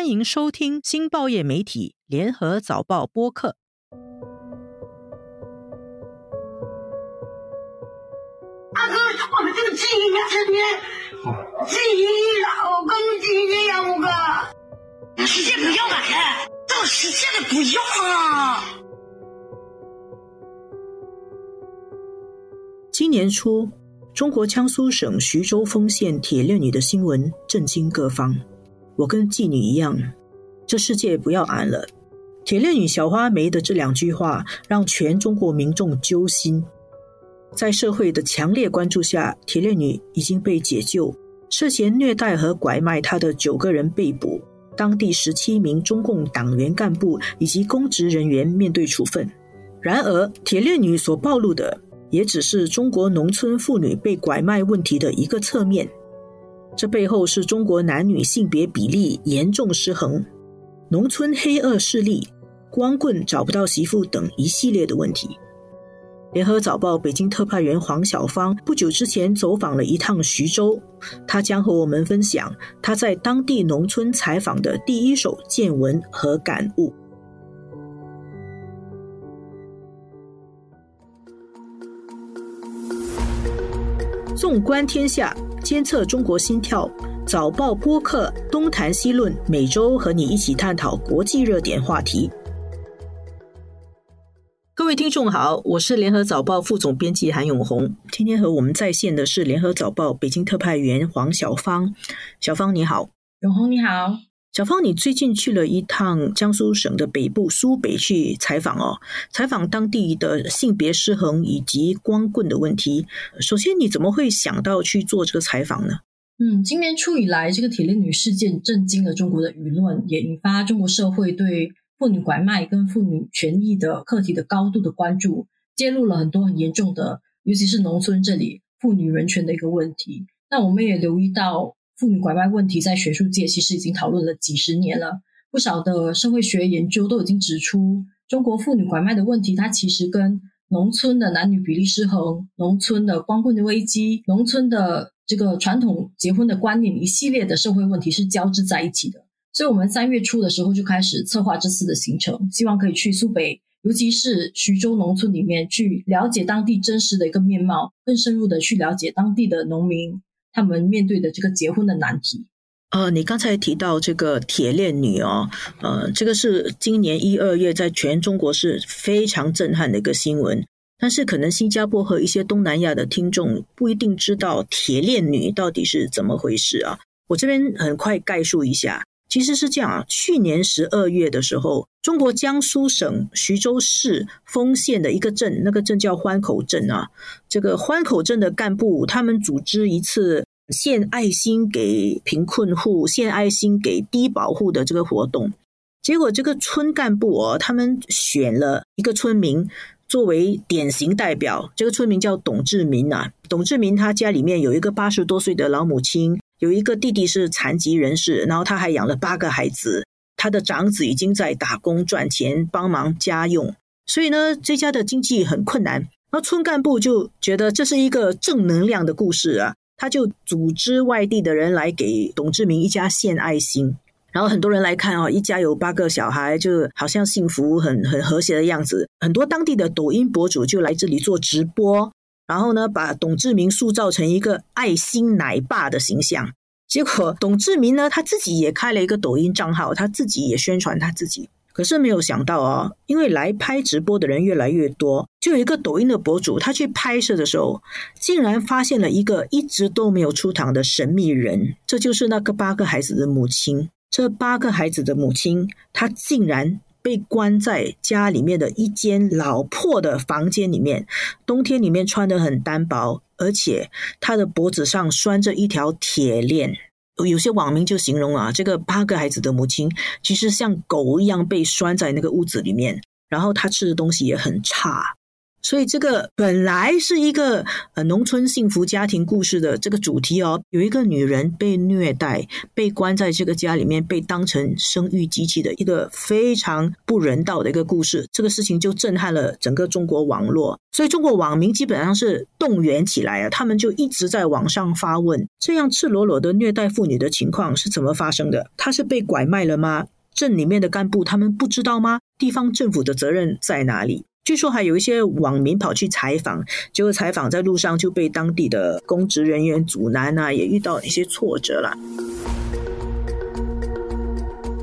欢迎收听新报业媒体联合早报播客。阿哥，我们这个基因呀，这边基因老公基因呀，五哥，世界不要了，这个世界的不要啊！今年初，中国江苏省徐州丰县铁链女的新闻震惊各方。我跟妓女一样，这世界不要俺了。铁链女小花梅的这两句话，让全中国民众揪心。在社会的强烈关注下，铁链女已经被解救，涉嫌虐待和拐卖她的九个人被捕，当地十七名中共党员干部以及公职人员面对处分。然而，铁链女所暴露的，也只是中国农村妇女被拐卖问题的一个侧面。这背后是中国男女性别比例严重失衡、农村黑恶势力、光棍找不到媳妇等一系列的问题。联合早报北京特派员黄小芳不久之前走访了一趟徐州，她将和我们分享她在当地农村采访的第一手见闻和感悟。纵观天下。监测中国心跳，早报播客东谈西论，每周和你一起探讨国际热点话题。各位听众好，我是联合早报副总编辑韩永红。今天和我们在线的是联合早报北京特派员黄小芳。小芳你好，永红你好。小芳，你最近去了一趟江苏省的北部苏北去采访哦，采访当地的性别失衡以及光棍的问题。首先，你怎么会想到去做这个采访呢？嗯，今年初以来，这个铁链女事件震惊了中国的舆论，也引发中国社会对妇女拐卖跟妇女权益的课题的高度的关注，揭露了很多很严重的，尤其是农村这里妇女人权的一个问题。那我们也留意到。妇女拐卖问题在学术界其实已经讨论了几十年了，不少的社会学研究都已经指出，中国妇女拐卖的问题，它其实跟农村的男女比例失衡、农村的光棍的危机、农村的这个传统结婚的观念一系列的社会问题是交织在一起的。所以，我们三月初的时候就开始策划这次的行程，希望可以去苏北，尤其是徐州农村里面去了解当地真实的一个面貌，更深入的去了解当地的农民。他们面对的这个结婚的难题，呃，你刚才提到这个铁链女哦，呃，这个是今年一二月在全中国是非常震撼的一个新闻。但是可能新加坡和一些东南亚的听众不一定知道铁链女到底是怎么回事啊。我这边很快概述一下，其实是这样啊，去年十二月的时候，中国江苏省徐州市丰县的一个镇，那个镇叫欢口镇啊，这个欢口镇的干部他们组织一次。献爱心给贫困户、献爱心给低保户的这个活动，结果这个村干部哦，他们选了一个村民作为典型代表。这个村民叫董志明啊，董志明他家里面有一个八十多岁的老母亲，有一个弟弟是残疾人士，然后他还养了八个孩子。他的长子已经在打工赚钱，帮忙家用，所以呢，这家的经济很困难。那村干部就觉得这是一个正能量的故事啊。他就组织外地的人来给董志明一家献爱心，然后很多人来看啊，一家有八个小孩，就好像幸福很很和谐的样子。很多当地的抖音博主就来这里做直播，然后呢，把董志明塑造成一个爱心奶爸的形象。结果董志明呢，他自己也开了一个抖音账号，他自己也宣传他自己。可是没有想到啊，因为来拍直播的人越来越多，就有一个抖音的博主，他去拍摄的时候，竟然发现了一个一直都没有出场的神秘人，这就是那个八个孩子的母亲。这八个孩子的母亲，她竟然被关在家里面的一间老破的房间里面，冬天里面穿的很单薄，而且他的脖子上拴着一条铁链。有些网民就形容啊，这个八个孩子的母亲其实像狗一样被拴在那个屋子里面，然后他吃的东西也很差。所以这个本来是一个呃农村幸福家庭故事的这个主题哦，有一个女人被虐待，被关在这个家里面，被当成生育机器的一个非常不人道的一个故事。这个事情就震撼了整个中国网络，所以中国网民基本上是动员起来啊，他们就一直在网上发问：这样赤裸裸的虐待妇女的情况是怎么发生的？她是被拐卖了吗？镇里面的干部他们不知道吗？地方政府的责任在哪里？据说还有一些网民跑去采访，结果采访在路上就被当地的公职人员阻拦啊，也遇到一些挫折了。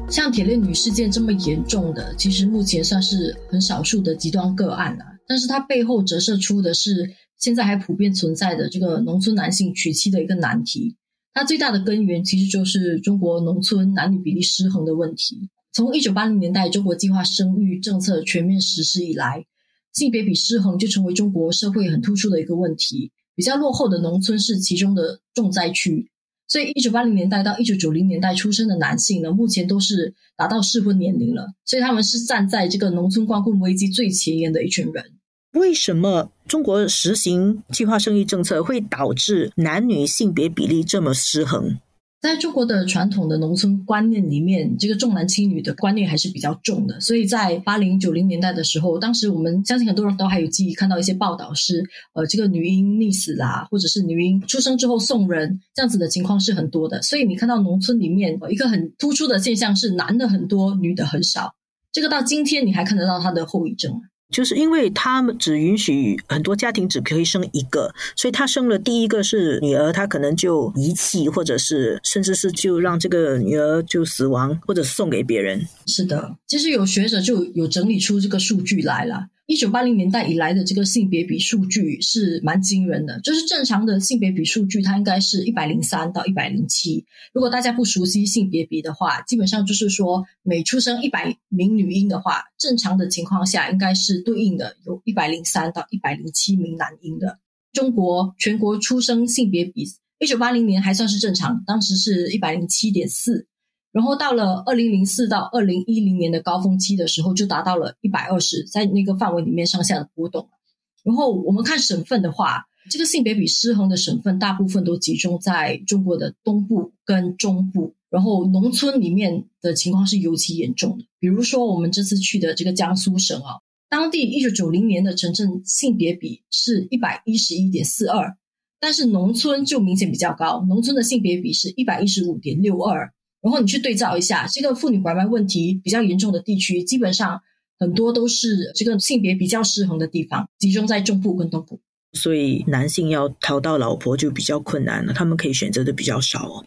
像铁链女事件这么严重的，其实目前算是很少数的极端个案了。但是它背后折射出的是现在还普遍存在的这个农村男性娶妻的一个难题。它最大的根源其实就是中国农村男女比例失衡的问题。从一九八零年代中国计划生育政策全面实施以来，性别比失衡就成为中国社会很突出的一个问题。比较落后的农村是其中的重灾区。所以，一九八零年代到一九九零年代出生的男性呢，目前都是达到适婚年龄了。所以，他们是站在这个农村光棍危机最前沿的一群人。为什么中国实行计划生育政策会导致男女性别比例这么失衡？在中国的传统的农村观念里面，这个重男轻女的观念还是比较重的。所以在八零九零年代的时候，当时我们相信很多人都还有记忆，看到一些报道是，呃，这个女婴溺死啦，或者是女婴出生之后送人这样子的情况是很多的。所以你看到农村里面一个很突出的现象是，男的很多，女的很少。这个到今天你还看得到它的后遗症。就是因为他们只允许很多家庭只可以生一个，所以他生了第一个是女儿，他可能就遗弃，或者是甚至是就让这个女儿就死亡，或者送给别人。是的，其实有学者就有整理出这个数据来了。一九八零年代以来的这个性别比数据是蛮惊人的，就是正常的性别比数据，它应该是一百零三到一百零七。如果大家不熟悉性别比的话，基本上就是说每出生一百名女婴的话，正常的情况下应该是对应的有一百零三到一百零七名男婴的。中国全国出生性别比，一九八零年还算是正常，当时是一百零七点四。然后到了二零零四到二零一零年的高峰期的时候，就达到了一百二十，在那个范围里面上下的波动。然后我们看省份的话，这个性别比失衡的省份大部分都集中在中国的东部跟中部，然后农村里面的情况是尤其严重的。比如说我们这次去的这个江苏省啊，当地一九九零年的城镇性别比是一百一十一点四二，但是农村就明显比较高，农村的性别比是一百一十五点六二。然后你去对照一下，这个妇女拐卖问题比较严重的地区，基本上很多都是这个性别比较失衡的地方，集中在中部跟东部。所以男性要讨到老婆就比较困难了，他们可以选择的比较少哦。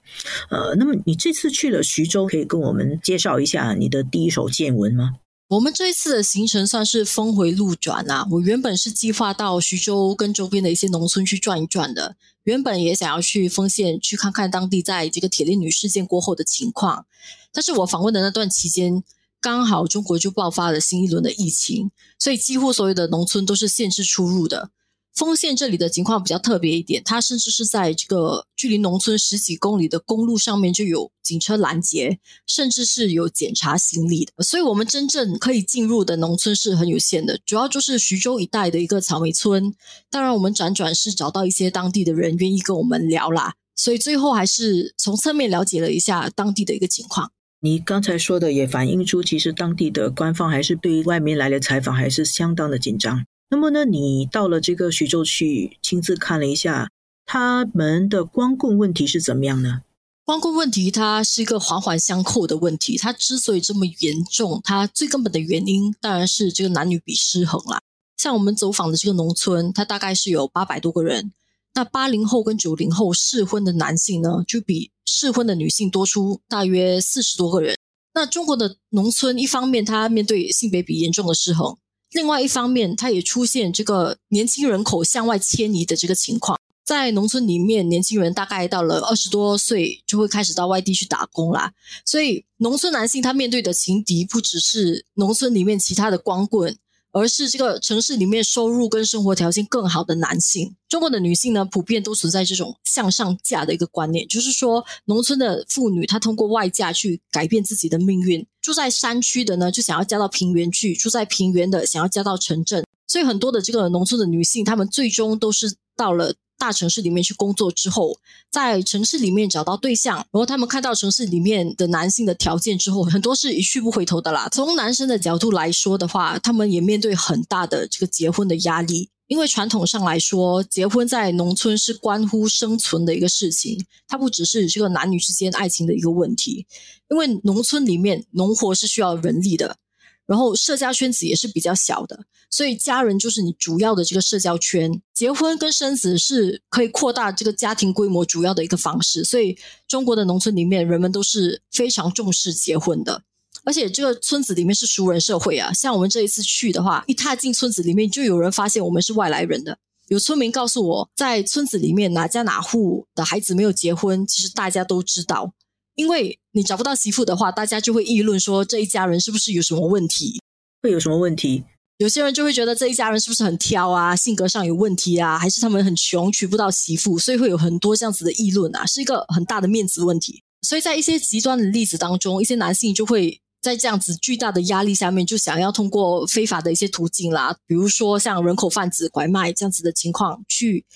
呃，那么你这次去了徐州，可以跟我们介绍一下你的第一手见闻吗？我们这一次的行程算是峰回路转啊！我原本是计划到徐州跟周边的一些农村去转一转的，原本也想要去丰县去看看当地在这个铁链女事件过后的情况，但是我访问的那段期间，刚好中国就爆发了新一轮的疫情，所以几乎所有的农村都是限制出入的。丰县这里的情况比较特别一点，它甚至是在这个距离农村十几公里的公路上面就有警车拦截，甚至是有检查行李的。所以，我们真正可以进入的农村是很有限的，主要就是徐州一带的一个草莓村。当然，我们辗转是找到一些当地的人愿意跟我们聊啦，所以最后还是从侧面了解了一下当地的一个情况。你刚才说的也反映出，其实当地的官方还是对于外面来的采访还是相当的紧张。那么呢，你到了这个徐州去亲自看了一下，他们的光棍问题是怎么样呢？光棍问题它是一个环环相扣的问题，它之所以这么严重，它最根本的原因当然是这个男女比失衡啦。像我们走访的这个农村，它大概是有八百多个人，那八零后跟九零后适婚的男性呢，就比适婚的女性多出大约四十多个人。那中国的农村一方面，它面对性别比严重的失衡。另外一方面，它也出现这个年轻人口向外迁移的这个情况。在农村里面，年轻人大概到了二十多岁就会开始到外地去打工啦。所以，农村男性他面对的情敌不只是农村里面其他的光棍，而是这个城市里面收入跟生活条件更好的男性。中国的女性呢，普遍都存在这种向上嫁的一个观念，就是说，农村的妇女她通过外嫁去改变自己的命运。住在山区的呢，就想要嫁到平原去；住在平原的，想要嫁到城镇。所以很多的这个农村的女性，她们最终都是到了。大城市里面去工作之后，在城市里面找到对象，然后他们看到城市里面的男性的条件之后，很多是一去不回头的啦。从男生的角度来说的话，他们也面对很大的这个结婚的压力，因为传统上来说，结婚在农村是关乎生存的一个事情，它不只是这个男女之间爱情的一个问题，因为农村里面农活是需要人力的。然后社交圈子也是比较小的，所以家人就是你主要的这个社交圈。结婚跟生子是可以扩大这个家庭规模主要的一个方式。所以中国的农村里面，人们都是非常重视结婚的。而且这个村子里面是熟人社会啊，像我们这一次去的话，一踏进村子里面，就有人发现我们是外来人的。有村民告诉我，在村子里面哪家哪户的孩子没有结婚，其实大家都知道。因为你找不到媳妇的话，大家就会议论说这一家人是不是有什么问题？会有什么问题？有些人就会觉得这一家人是不是很挑啊，性格上有问题啊，还是他们很穷娶不到媳妇，所以会有很多这样子的议论啊，是一个很大的面子问题。所以在一些极端的例子当中，一些男性就会在这样子巨大的压力下面，就想要通过非法的一些途径啦，比如说像人口贩子、拐卖这样子的情况，去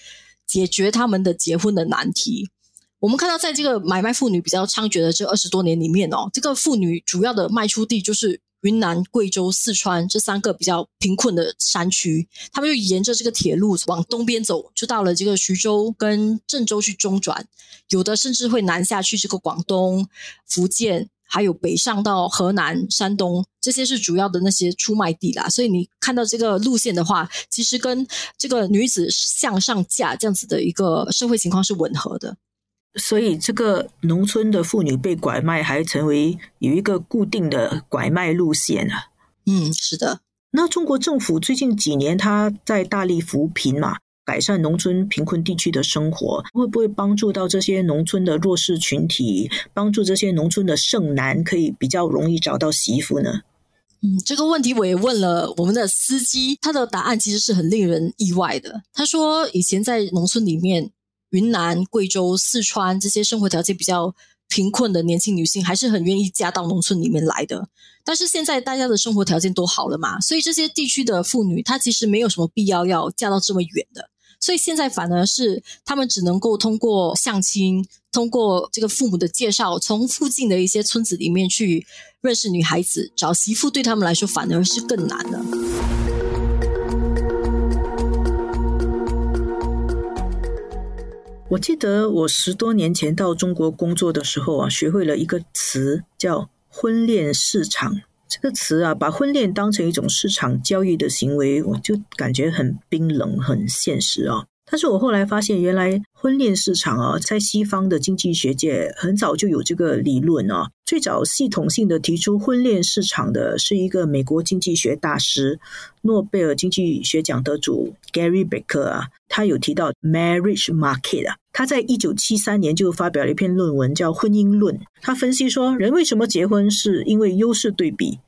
解决他们的结婚的难题。我们看到，在这个买卖妇女比较猖獗的这二十多年里面哦，这个妇女主要的卖出地就是云南、贵州、四川这三个比较贫困的山区。他们就沿着这个铁路往东边走，就到了这个徐州跟郑州去中转。有的甚至会南下去这个广东、福建，还有北上到河南、山东，这些是主要的那些出卖地啦。所以你看到这个路线的话，其实跟这个女子向上嫁这样子的一个社会情况是吻合的。所以，这个农村的妇女被拐卖，还成为有一个固定的拐卖路线啊。嗯，是的。那中国政府最近几年，他在大力扶贫嘛，改善农村贫困地区的生活，会不会帮助到这些农村的弱势群体，帮助这些农村的剩男可以比较容易找到媳妇呢？嗯，这个问题我也问了我们的司机，他的答案其实是很令人意外的。他说，以前在农村里面。云南、贵州、四川这些生活条件比较贫困的年轻女性，还是很愿意嫁到农村里面来的。但是现在大家的生活条件都好了嘛，所以这些地区的妇女，她其实没有什么必要要嫁到这么远的。所以现在反而是他们只能够通过相亲，通过这个父母的介绍，从附近的一些村子里面去认识女孩子，找媳妇，对他们来说反而是更难的。我记得我十多年前到中国工作的时候啊，学会了一个词叫“婚恋市场”。这个词啊，把婚恋当成一种市场交易的行为，我就感觉很冰冷、很现实啊。但是我后来发现，原来婚恋市场啊，在西方的经济学界很早就有这个理论啊。最早系统性的提出婚恋市场的是一个美国经济学大师、诺贝尔经济学奖得主 Gary Becker 啊，他有提到 marriage market 啊。他在一九七三年就发表了一篇论文，叫《婚姻论》。他分析说，人为什么结婚，是因为优势对比。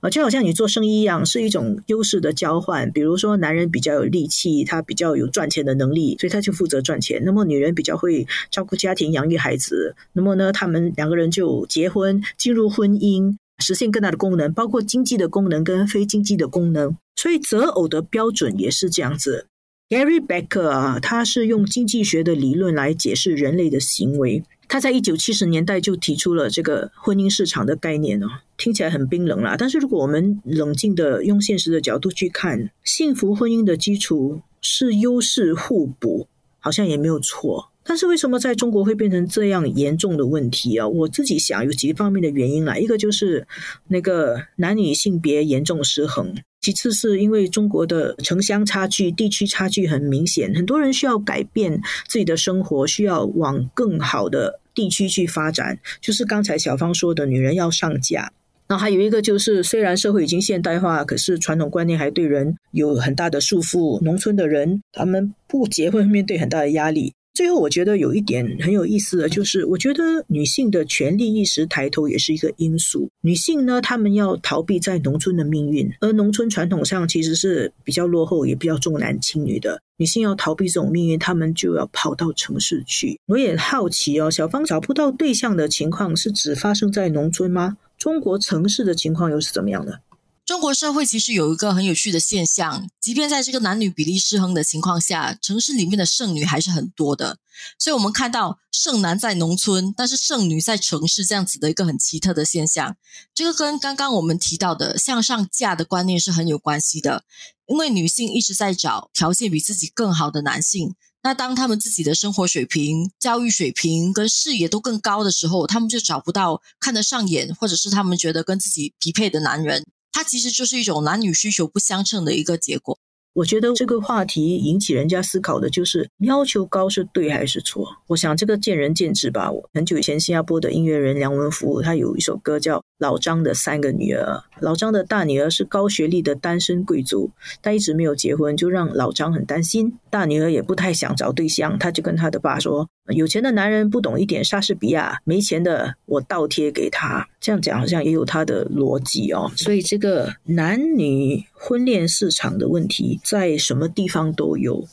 啊，就好像你做生意一样，是一种优势的交换。比如说，男人比较有力气，他比较有赚钱的能力，所以他就负责赚钱。那么，女人比较会照顾家庭、养育孩子。那么呢，他们两个人就结婚，进入婚姻，实现更大的功能，包括经济的功能跟非经济的功能。所以，择偶的标准也是这样子。Gary Becker 啊，他是用经济学的理论来解释人类的行为。他在一九七十年代就提出了这个婚姻市场的概念哦，听起来很冰冷啦。但是如果我们冷静的用现实的角度去看，幸福婚姻的基础是优势互补，好像也没有错。但是为什么在中国会变成这样严重的问题啊？我自己想有几方面的原因啦，一个就是那个男女性别严重失衡。其次是因为中国的城乡差距、地区差距很明显，很多人需要改变自己的生活，需要往更好的地区去发展。就是刚才小芳说的，女人要上嫁。那还有一个就是，虽然社会已经现代化，可是传统观念还对人有很大的束缚。农村的人他们不结婚，面对很大的压力。最后，我觉得有一点很有意思的就是，我觉得女性的权利意识抬头也是一个因素。女性呢，她们要逃避在农村的命运，而农村传统上其实是比较落后，也比较重男轻女的。女性要逃避这种命运，她们就要跑到城市去。我也好奇哦，小芳找不到对象的情况是只发生在农村吗？中国城市的情况又是怎么样的？中国社会其实有一个很有趣的现象，即便在这个男女比例失衡的情况下，城市里面的剩女还是很多的。所以，我们看到剩男在农村，但是剩女在城市这样子的一个很奇特的现象。这个跟刚刚我们提到的向上嫁的观念是很有关系的。因为女性一直在找条件比自己更好的男性，那当他们自己的生活水平、教育水平跟视野都更高的时候，他们就找不到看得上眼，或者是他们觉得跟自己匹配的男人。它其实就是一种男女需求不相称的一个结果。我觉得这个话题引起人家思考的就是要求高是对还是错？我想这个见仁见智吧。我很久以前新加坡的音乐人梁文福，他有一首歌叫《老张的三个女儿》。老张的大女儿是高学历的单身贵族，但一直没有结婚，就让老张很担心。大女儿也不太想找对象，他就跟他的爸说：“有钱的男人不懂一点莎士比亚，没钱的我倒贴给他。”这样讲好像也有他的逻辑哦。所以这个男女婚恋市场的问题，在什么地方都有，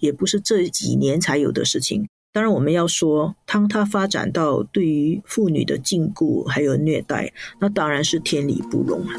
也不是这几年才有的事情。当然，我们要说，当它发展到对于妇女的禁锢还有虐待，那当然是天理不容啊。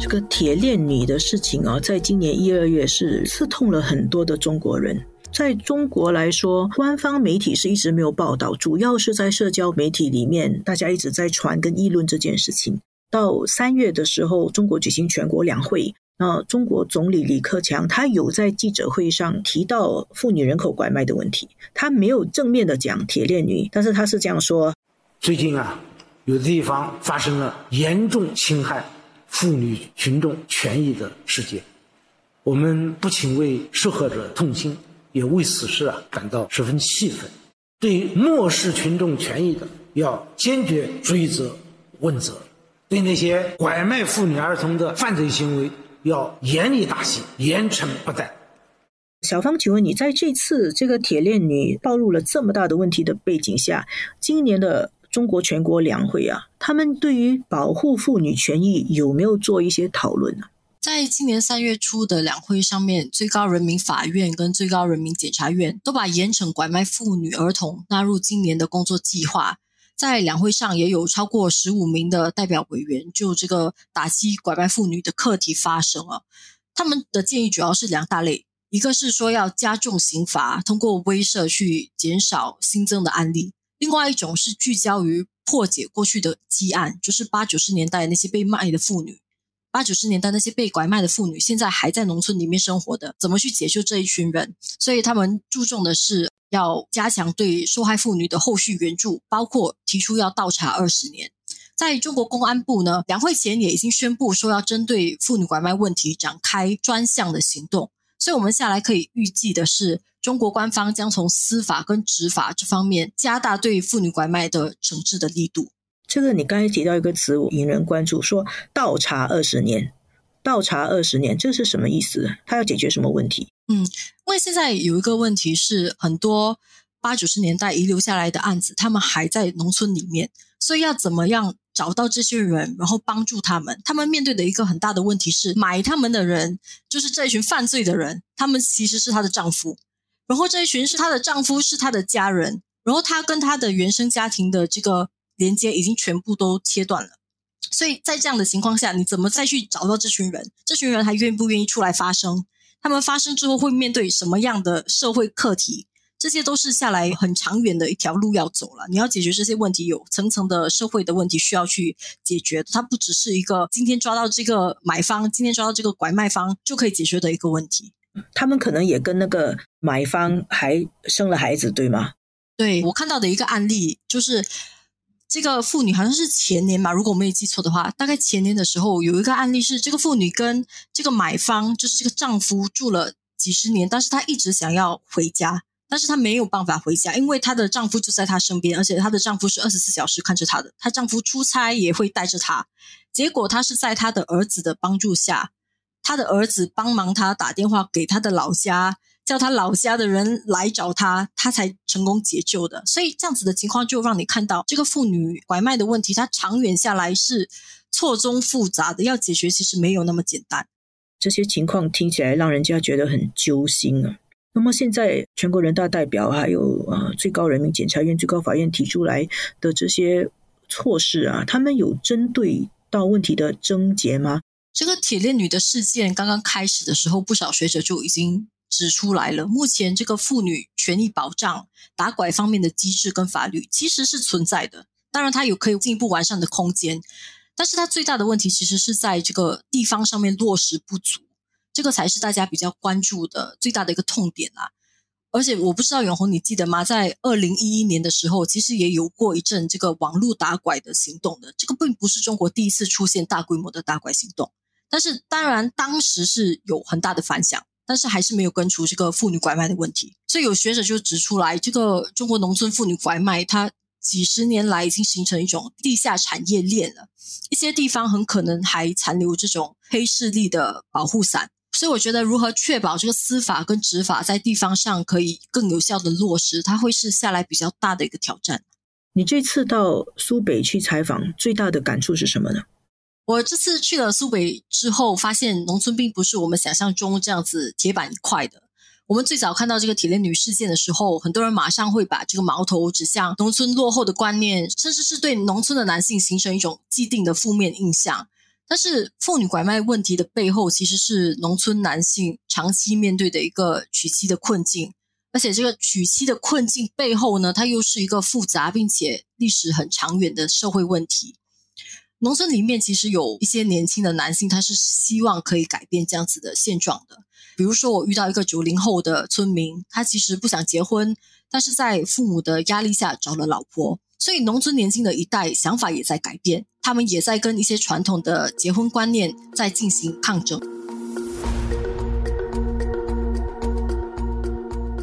这个铁链女的事情啊，在今年一二月是刺痛了很多的中国人。在中国来说，官方媒体是一直没有报道，主要是在社交媒体里面，大家一直在传跟议论这件事情。到三月的时候，中国举行全国两会。那中国总理李克强他有在记者会上提到妇女人口拐卖的问题，他没有正面的讲铁链女，但是他是这样说：最近啊，有的地方发生了严重侵害妇女群众权益的事件，我们不仅为受害者痛心，也为此事啊感到十分气愤。对漠视群众权益的，要坚决追责问责；对那些拐卖妇女儿童的犯罪行为，要严厉打击，严惩不贷。小芳，请问你在这次这个铁链女暴露了这么大的问题的背景下，今年的中国全国两会啊，他们对于保护妇女权益有没有做一些讨论呢？在今年三月初的两会上面，最高人民法院跟最高人民检察院都把严惩拐卖妇女儿童纳入今年的工作计划。在两会上也有超过十五名的代表委员就这个打击拐卖妇女的课题发声啊。他们的建议主要是两大类，一个是说要加重刑罚，通过威慑去减少新增的案例；另外一种是聚焦于破解过去的积案，就是八九十年代那些被卖的妇女，八九十年代那些被拐卖的妇女，现在还在农村里面生活的，怎么去解救这一群人？所以他们注重的是。要加强对受害妇女的后续援助，包括提出要倒查二十年。在中国公安部呢，两会前也已经宣布说要针对妇女拐卖问题展开专项的行动。所以，我们下来可以预计的是，中国官方将从司法跟执法这方面加大对妇女拐卖的惩治的力度。这个你刚才提到一个词，引人关注，说倒查二十年。倒查二十年，这是什么意思？他要解决什么问题？嗯，因为现在有一个问题是，很多八九十年代遗留下来的案子，他们还在农村里面，所以要怎么样找到这些人，然后帮助他们？他们面对的一个很大的问题是，买他们的人就是这一群犯罪的人，他们其实是她的丈夫，然后这一群是她的丈夫，是她的家人，然后她跟她的原生家庭的这个连接已经全部都切断了。所以在这样的情况下，你怎么再去找到这群人？这群人还愿不愿意出来发声？他们发生之后会面对什么样的社会课题？这些都是下来很长远的一条路要走了。你要解决这些问题，有层层的社会的问题需要去解决。它不只是一个今天抓到这个买方，今天抓到这个拐卖方就可以解决的一个问题。他们可能也跟那个买方还生了孩子，对吗？对我看到的一个案例就是。这个妇女好像是前年吧，如果我没有记错的话，大概前年的时候有一个案例是，这个妇女跟这个买方，就是这个丈夫住了几十年，但是她一直想要回家，但是她没有办法回家，因为她的丈夫就在她身边，而且她的丈夫是二十四小时看着她的，她丈夫出差也会带着她，结果她是在她的儿子的帮助下，她的儿子帮忙她打电话给她的老家，叫他老家的人来找他，他才成功解救的。所以这样子的情况就让你看到这个妇女拐卖的问题，它长远下来是错综复杂的，要解决其实没有那么简单。这些情况听起来让人家觉得很揪心啊。那么现在全国人大代表还有呃最高人民检察院、最高法院提出来的这些措施啊，他们有针对到问题的症结吗？这个铁链女的事件刚刚开始的时候，不少学者就已经指出来了。目前这个妇女权益保障、打拐方面的机制跟法律其实是存在的，当然它有可以进一步完善的空间。但是它最大的问题其实是在这个地方上面落实不足，这个才是大家比较关注的最大的一个痛点啊。而且我不知道永红你记得吗？在二零一一年的时候，其实也有过一阵这个网络打拐的行动的。这个并不是中国第一次出现大规模的打拐行动。但是，当然，当时是有很大的反响，但是还是没有根除这个妇女拐卖的问题。所以有学者就指出来，这个中国农村妇女拐卖，它几十年来已经形成一种地下产业链了。一些地方很可能还残留这种黑势力的保护伞。所以，我觉得如何确保这个司法跟执法在地方上可以更有效的落实，它会是下来比较大的一个挑战。你这次到苏北去采访，最大的感触是什么呢？我这次去了苏北之后，发现农村并不是我们想象中这样子铁板一块的。我们最早看到这个铁链女事件的时候，很多人马上会把这个矛头指向农村落后的观念，甚至是对农村的男性形成一种既定的负面印象。但是，妇女拐卖问题的背后，其实是农村男性长期面对的一个娶妻的困境，而且这个娶妻的困境背后呢，它又是一个复杂并且历史很长远的社会问题。农村里面其实有一些年轻的男性，他是希望可以改变这样子的现状的。比如说，我遇到一个九零后的村民，他其实不想结婚，但是在父母的压力下找了老婆。所以，农村年轻的一代想法也在改变，他们也在跟一些传统的结婚观念在进行抗争。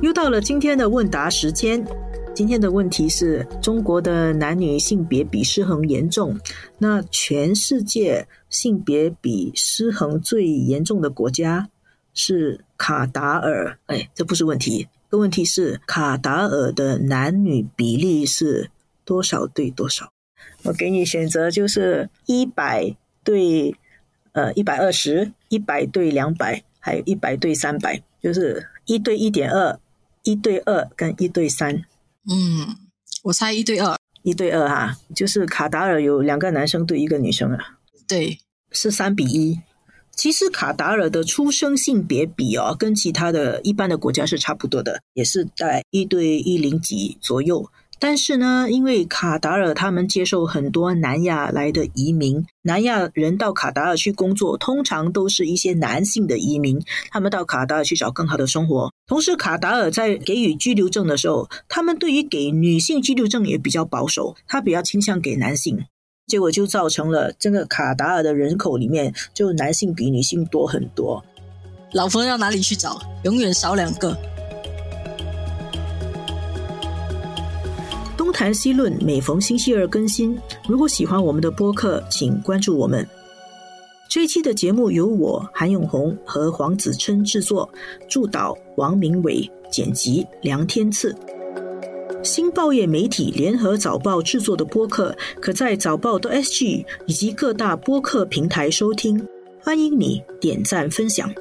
又到了今天的问答时间。今天的问题是中国的男女性别比失衡严重，那全世界性别比失衡最严重的国家是卡达尔。哎，这不是问题，个问题是卡达尔的男女比例是多少对多少？我给你选择，就是一百对呃一百二十，一百对两百，还有一百对三百，就是一对一点二，一对二跟一对三。嗯，我猜一对二，一对二哈，就是卡达尔有两个男生对一个女生啊，对，是三比一。其实卡达尔的出生性别比哦，跟其他的一般的国家是差不多的，也是在一对一零几左右。但是呢，因为卡达尔他们接受很多南亚来的移民，南亚人到卡达尔去工作，通常都是一些男性的移民，他们到卡达尔去找更好的生活。同时，卡达尔在给予居留证的时候，他们对于给女性居留证也比较保守，他比较倾向给男性，结果就造成了这个卡达尔的人口里面就男性比女性多很多。老婆要哪里去找？永远少两个。谈西论，每逢星期二更新。如果喜欢我们的播客，请关注我们。这一期的节目由我韩永红和黄子琛制作，助导王明伟，剪辑梁天赐。新报业媒体联合早报制作的播客，可在早报的 SG 以及各大播客平台收听。欢迎你点赞分享。